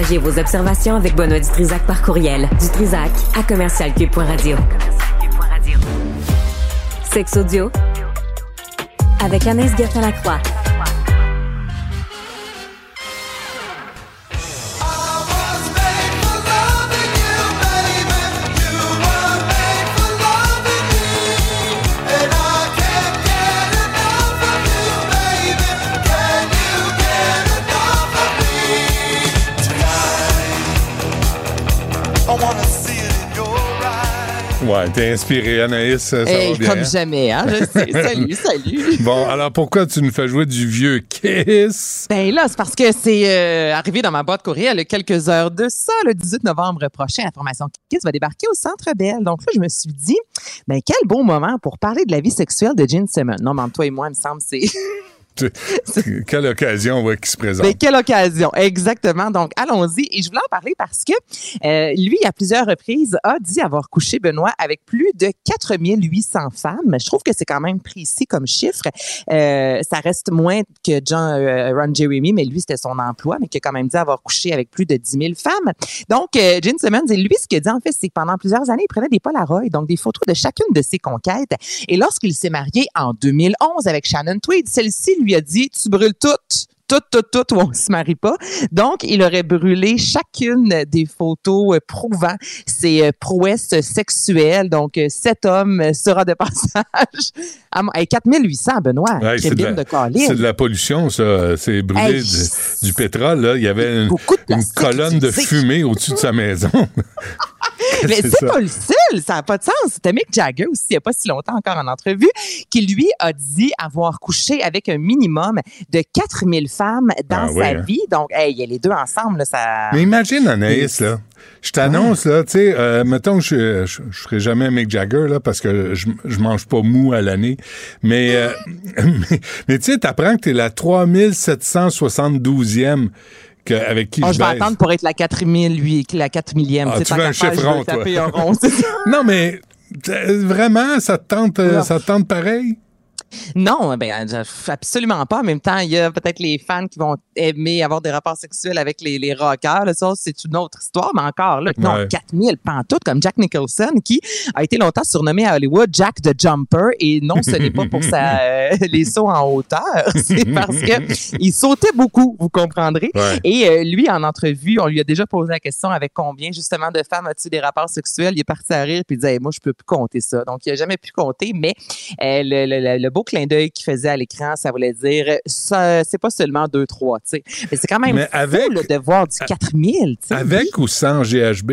Partagez vos observations avec Benoît Dutrisac par courriel. Dutrisac à commercialcube.radio. Sex audio avec Anaïs Gertin-Lacroix. Ouais, t'es inspiré, Anaïs. Ça Hey, va bien. comme jamais, hein, je sais. Salut, salut. Bon, alors pourquoi tu nous fais jouer du vieux Kiss? Ben là, c'est parce que c'est euh, arrivé dans ma boîte courriel il y a quelques heures de ça, le 18 novembre prochain. La formation Kiss va débarquer au Centre Bell. Donc là, je me suis dit, ben quel bon moment pour parler de la vie sexuelle de Gene Simmons. Non, mais toi et moi, il me semble, c'est... Quelle occasion ouais, qui se présente? Mais quelle occasion, exactement. Donc, allons-y. Et je voulais en parler parce que euh, lui, à plusieurs reprises, a dit avoir couché Benoît avec plus de 4800 femmes. Je trouve que c'est quand même précis comme chiffre. Euh, ça reste moins que John euh, Ron Jeremy, mais lui, c'était son emploi, mais qui a quand même dit avoir couché avec plus de 10 000 femmes. Donc, euh, Gene Simmons, et lui, ce qu'il a dit, en fait, c'est que pendant plusieurs années, il prenait des Polaroids, donc des photos de chacune de ses conquêtes. Et lorsqu'il s'est marié en 2011 avec Shannon Tweed, celle-ci lui a dit, tu brûles toutes tout, tout, tout, ou on se marie pas. Donc, il aurait brûlé chacune des photos euh, prouvant ses euh, prouesses sexuelles. Donc, euh, cet homme sera de passage à mon- hey, 4800, Benoît. Ouais, c'est, de la, de Colin. c'est de la pollution, ça. C'est Hey, du, du pétrole. Là. Il y avait une, colonne de fumée au-dessus de sa maison. Mais c'est pas le seul, ça n'a pas de sens. C'était Mick Jagger aussi, il n'y a pas si longtemps encore en entrevue, qui lui a dit avoir couché avec un minimum de 4000 femmes dans Ah sa oui, hein. vie. Donc, hey, il y a les deux ensemble, là, ça... Mais imagine, Anaïs, là. Je t'annonce, là, tu sais, euh, mettons que je, je, je ferai jamais Mick Jagger, là, parce que je, je mange pas mou à l'année. Mais, euh, mais, mais tu sais, t'apprends que t'es la 3772e que, avec qui Oh, je je vais baise? attendre pour être la 4000, la 4 millième. Ah, tu veux un chiffre rond, toi. rond. Non, mais euh, vraiment, ça te tente, euh, ça te tente pareil? Non, ben je- absolument pas. En même temps, il y a peut-être les fans qui vont aimer avoir des rapports sexuels avec les, les rockers. Là, ça, c'est une autre histoire, mais encore là, non, Ouais. 4000 pantoutes comme Jack Nicholson qui a été longtemps surnommé à Hollywood Jack the Jumper et non, ce n'est pas pour sa, euh, les sauts en hauteur, c'est parce que il sautait beaucoup, vous comprendrez. Ouais. Et euh, lui, en entrevue, on lui a déjà posé la question avec combien justement de femmes as-tu des rapports sexuels? Il est parti à rire puis il disait Hey, moi je peux plus compter ça. Donc il a jamais pu compter, mais euh, le, le- le- le beau clin d'œil qu'il faisait à l'écran, ça voulait dire ça, c'est pas seulement deux trois, tu sais. Mais c'est quand même Mais fou avec- là, de voir du 4000, tu sais. Avec ou sans GHB?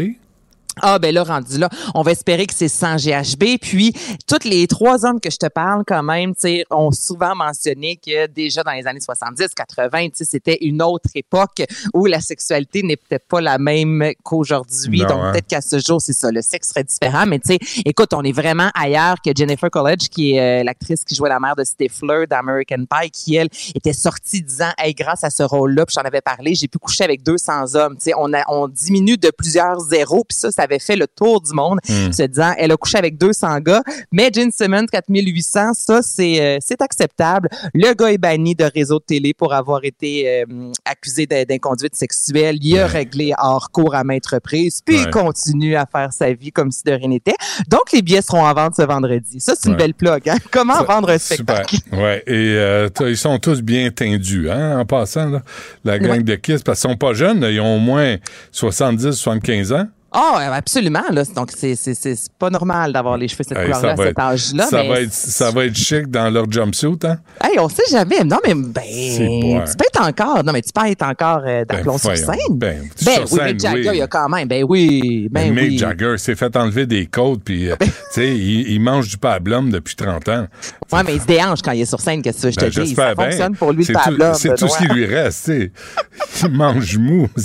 Ah, ben là, rendu là, on va espérer que c'est sans GHB. Puis, tous les trois hommes que je te parle, quand même, tu sais, ont souvent mentionné que déjà dans les années 70, 80, tu sais, c'était une autre époque où la sexualité n'est peut-être pas la même qu'aujourd'hui. Donc, hein. peut-être qu'à ce jour, c'est ça, le sexe serait différent. Mais tu sais, écoute, on est vraiment ailleurs que Jennifer Coolidge, qui est euh, l'actrice qui jouait la mère de Stifler d'American Pie, qui, elle, était sortie disant, hey, grâce à ce rôle-là, puis j'en avais parlé, j'ai pu coucher avec 200 hommes. Tu sais, on, a, on diminue de plusieurs zéros, puis ça, ça avait fait le tour du monde, se disant, elle a couché avec 200 gars, mais Gene Simmons, 4800, ça, c'est euh, c'est acceptable. Le gars est banni de réseau de télé pour avoir été euh, accusé d'in- d'inconduite sexuelle. Il a réglé hors cours à maintes reprises, puis il continue à faire sa vie comme si de rien n'était. Donc, les billets seront en vente ce vendredi. Ça, c'est une Ouais. belle plug. Hein? Comment Ça- vendre un Super. spectacle? Ouais. Et euh, ils sont tous bien tendus, hein, en passant, là, la gang de Kiss, parce qu'ils sont pas jeunes, ils ont au moins 70, 75 ans. Ah, absolument. Là. Donc, c'est, pas normal d'avoir les cheveux cette Hey, couleur-là à cet âge-là. ça, mais va être, ça va être chic dans leur jumpsuit, hein? Hey, on sait jamais. Non, mais ben, tu peux être encore. Non, mais tu peux être encore euh, Ben, d'aplomb sur scène. Ben, Ben sur oui, scène, Mick Jagger, oui. il y a quand même. Ben oui, ben Mick oui. Jagger s'est fait enlever des côtes, puis, euh, tu sais, il, il mange du pablum depuis 30 ans. Ouais, mais il se déhanche quand il est sur scène, qu'est-ce que je te Ben, dis? Ça fonctionne pour lui, C'est le tout- pablum. C'est tout ce qui lui reste, tu sais. Il mange mou.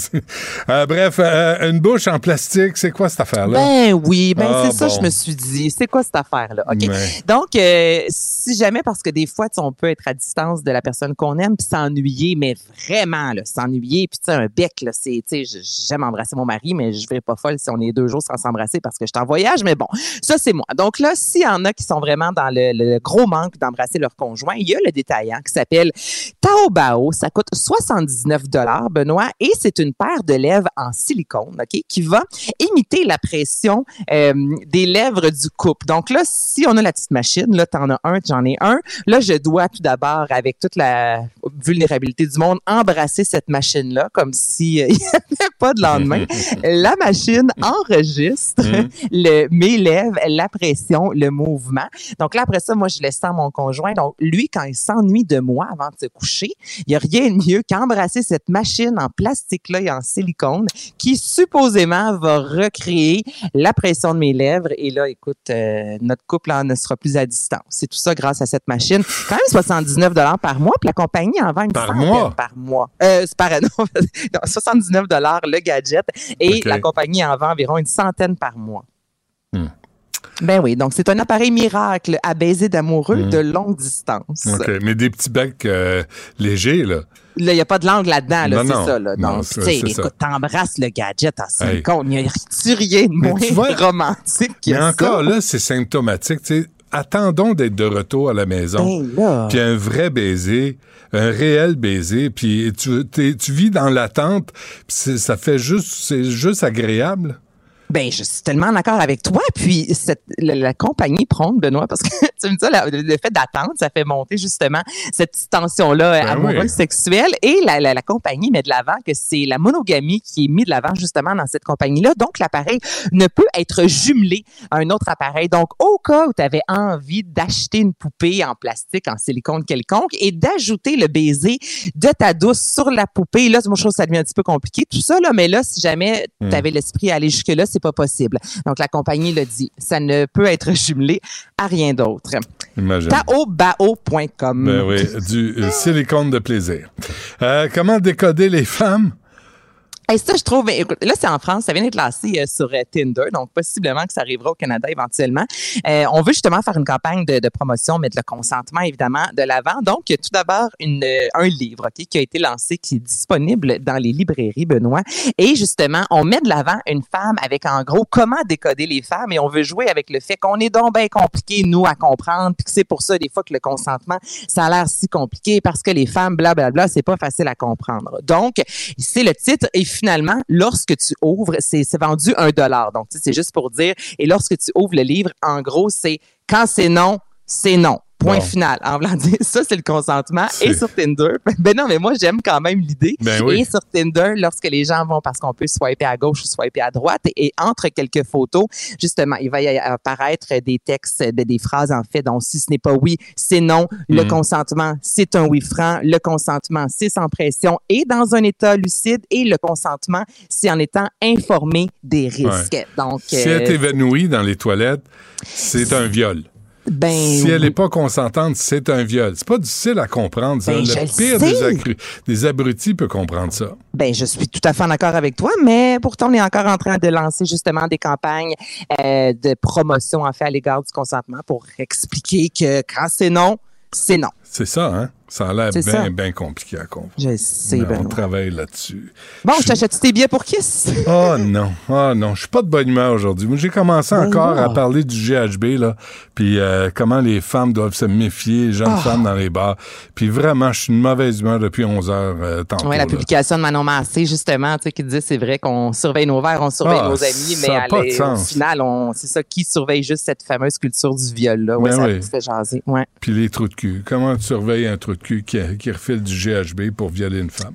Euh, bref, euh, une bouche en plastique, c'est quoi cette affaire-là? Ben oui, ben Ah, c'est ça, je me suis dit. C'est quoi cette affaire-là? OK. Donc, euh, si jamais, parce que des fois, on peut être à distance de la personne qu'on aime puis s'ennuyer, mais vraiment, là, s'ennuyer. Puis, tu sais, un bec, là, c'est, tu sais, j'aime embrasser mon mari, mais je vais pas folle si on est deux jours sans s'embrasser parce que je suis en voyage. Mais bon, ça, c'est moi. Donc là, s'il y en a qui sont vraiment dans le, le gros manque d'embrasser leur conjoint, il y a le détaillant qui s'appelle Taobao. Ça coûte 79 Benoît, et c'est une paire de lèvres en silicone, OK, qui va imiter la pression euh, des lèvres du couple. Donc là, si on a la petite machine, là, t'en as un, j'en ai un. Là, je dois tout d'abord, avec toute la vulnérabilité du monde, embrasser cette machine-là comme si euh, n'y avait pas de lendemain. la machine enregistre le, mes lèvres, la pression, le mouvement. Donc là, après ça, moi, je laisse ça à mon conjoint. Donc, lui, quand il s'ennuie de moi avant de se coucher, il n'y a rien de mieux qu'embrasser cette machine en plastique-là et en silicone qui supposément va recréer la pression de mes lèvres. Et là, écoute, euh, notre couple là, ne sera plus à distance. C'est tout ça grâce à cette machine. Quand même 79 par mois, puis la compagnie en vend une Par mois? par mois. Euh, c'est par non, non, 79 le gadget et la compagnie en vend environ une centaine par mois. Ben oui, donc c'est un appareil miracle à baiser d'amoureux Hmm. de longue distance. OK, mais des petits becs euh, légers, là. Là, il n'y a pas de langue là-dedans, là, c'est ça. Là. Donc, tu sais, écoute, t'embrasses le gadget en Hey. silicone. Il n'y a rien de moins vois, romantique que Mais ça. encore là, c'est symptomatique. Attendons d'être de retour à la maison. Ben là. Puis un vrai baiser, un réel baiser, puis tu, tu vis dans l'attente, puis ça fait juste, c'est juste agréable. Ben, je suis tellement d'accord avec toi. Puis, cette, la, la compagnie prône, Benoît, parce que tu me dis ça, la- le fait d'attendre, ça fait monter justement cette tension-là Ben amoureuse, oui. sexuelle. Et la, la, la compagnie met de l'avant que c'est la monogamie qui est mise de l'avant justement dans cette compagnie-là. Donc, l'appareil ne peut être jumelé à un autre appareil. Donc, au cas où tu avais envie d'acheter une poupée en plastique, en silicone quelconque, et d'ajouter le baiser de ta douce sur la poupée, là, moi, je trouve que ça devient un petit peu compliqué, tout ça, là, mais là, si jamais Hmm. tu avais l'esprit à aller jusque-là, c'est pas possible. Donc, la compagnie l'a dit. Ça ne peut être jumelé à rien d'autre. Taobao.com. Ben oui, du silicone de plaisir. Euh, comment décoder les femmes? Et ça, je trouve, là, c'est en France, ça vient d'être lancé euh, sur euh, Tinder, donc possiblement que ça arrivera au Canada éventuellement. Euh, on veut justement faire une campagne de, de promotion, mettre le consentement, évidemment, de l'avant. Donc, il y a tout d'abord une, euh, un livre qui a été lancé, qui est disponible dans les librairies, Benoît. Et justement, on met de l'avant une femme avec, en gros, comment décoder les femmes et on veut jouer avec le fait qu'on est donc bien compliqué, nous, à comprendre, puis que c'est pour ça, des fois, que le consentement, ça a l'air si compliqué parce que les femmes, blablabla, c'est pas facile à comprendre. Donc, c'est le titre finalement, lorsque tu ouvres, c'est vendu un dollar. Donc, c'est juste pour dire. Et lorsque tu ouvres le livre, en gros, c'est quand c'est non, c'est non. Point Bon. final. En voulant dire, ça, c'est le consentement. Et sur Tinder, ben non, mais moi, j'aime quand même l'idée. Ben oui. Et sur Tinder, lorsque les gens vont, parce qu'on peut swiper à gauche ou swiper à droite, et, et entre quelques photos, justement, il va y apparaître des textes, ben, des phrases en fait, donc si ce n'est pas oui, c'est non. Le Mm. consentement, c'est un oui franc. Le consentement, c'est sans pression et dans un état lucide. Et le consentement, c'est en étant informé des risques. Donc, Si euh, évanouie dans les toilettes, c'est un viol. Ben, Si elle n'est pas consentante, c'est un viol. C'est pas difficile à comprendre. ça. Ben, le pire sais. des, accru- des abrutis peut comprendre ça. Ben, je suis tout à fait en accord avec toi, mais pourtant, on est encore en train de lancer justement des campagnes euh, de promotion, en fait, à l'égard du consentement pour expliquer que quand c'est non, c'est non. C'est ça, hein? Ça a l'air bien, bien compliqué à comprendre. Je sais, Mais on travaille là-dessus. Bon, Je- t'achète tes billets pour Kiss. Oh non, oh non, je suis pas de bonne humeur aujourd'hui. J'ai commencé Ben encore non. à parler du GHB là, puis euh, comment les femmes doivent se méfier, les jeunes Ah. femmes dans les bars. Puis vraiment, je suis une mauvaise humeur depuis 11 heures euh, tantôt. Oui, la là. publication de Manon Massé, justement, tu sais, qui disait c'est vrai qu'on surveille nos verres, on surveille Ah, nos amis, mais à pas de l'é- au final, c'est ça qui surveille juste cette fameuse culture du viol, là? Ouais, Ben ça oui. fait jaser. Ouais. Puis les trous de cul. Comment tu surveilles un trou de qui, qui refile du GHB pour violer une femme.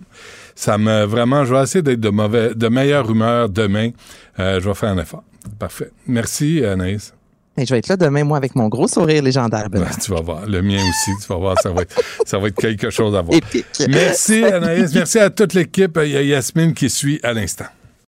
Ça me vraiment, je vais essayer d'être de mauvais, de meilleure humeur demain. Euh, je vais faire un effort. Parfait. Merci, Anaïs. Et je vais être là demain, moi, avec mon gros sourire légendaire. Ben, tu vas voir. Le mien aussi. Tu vas voir. Ça va être, ça va être quelque chose à voir. Épique. Merci, Anaïs. Merci à toute l'équipe. Il y a Yasmine qui suit à l'instant.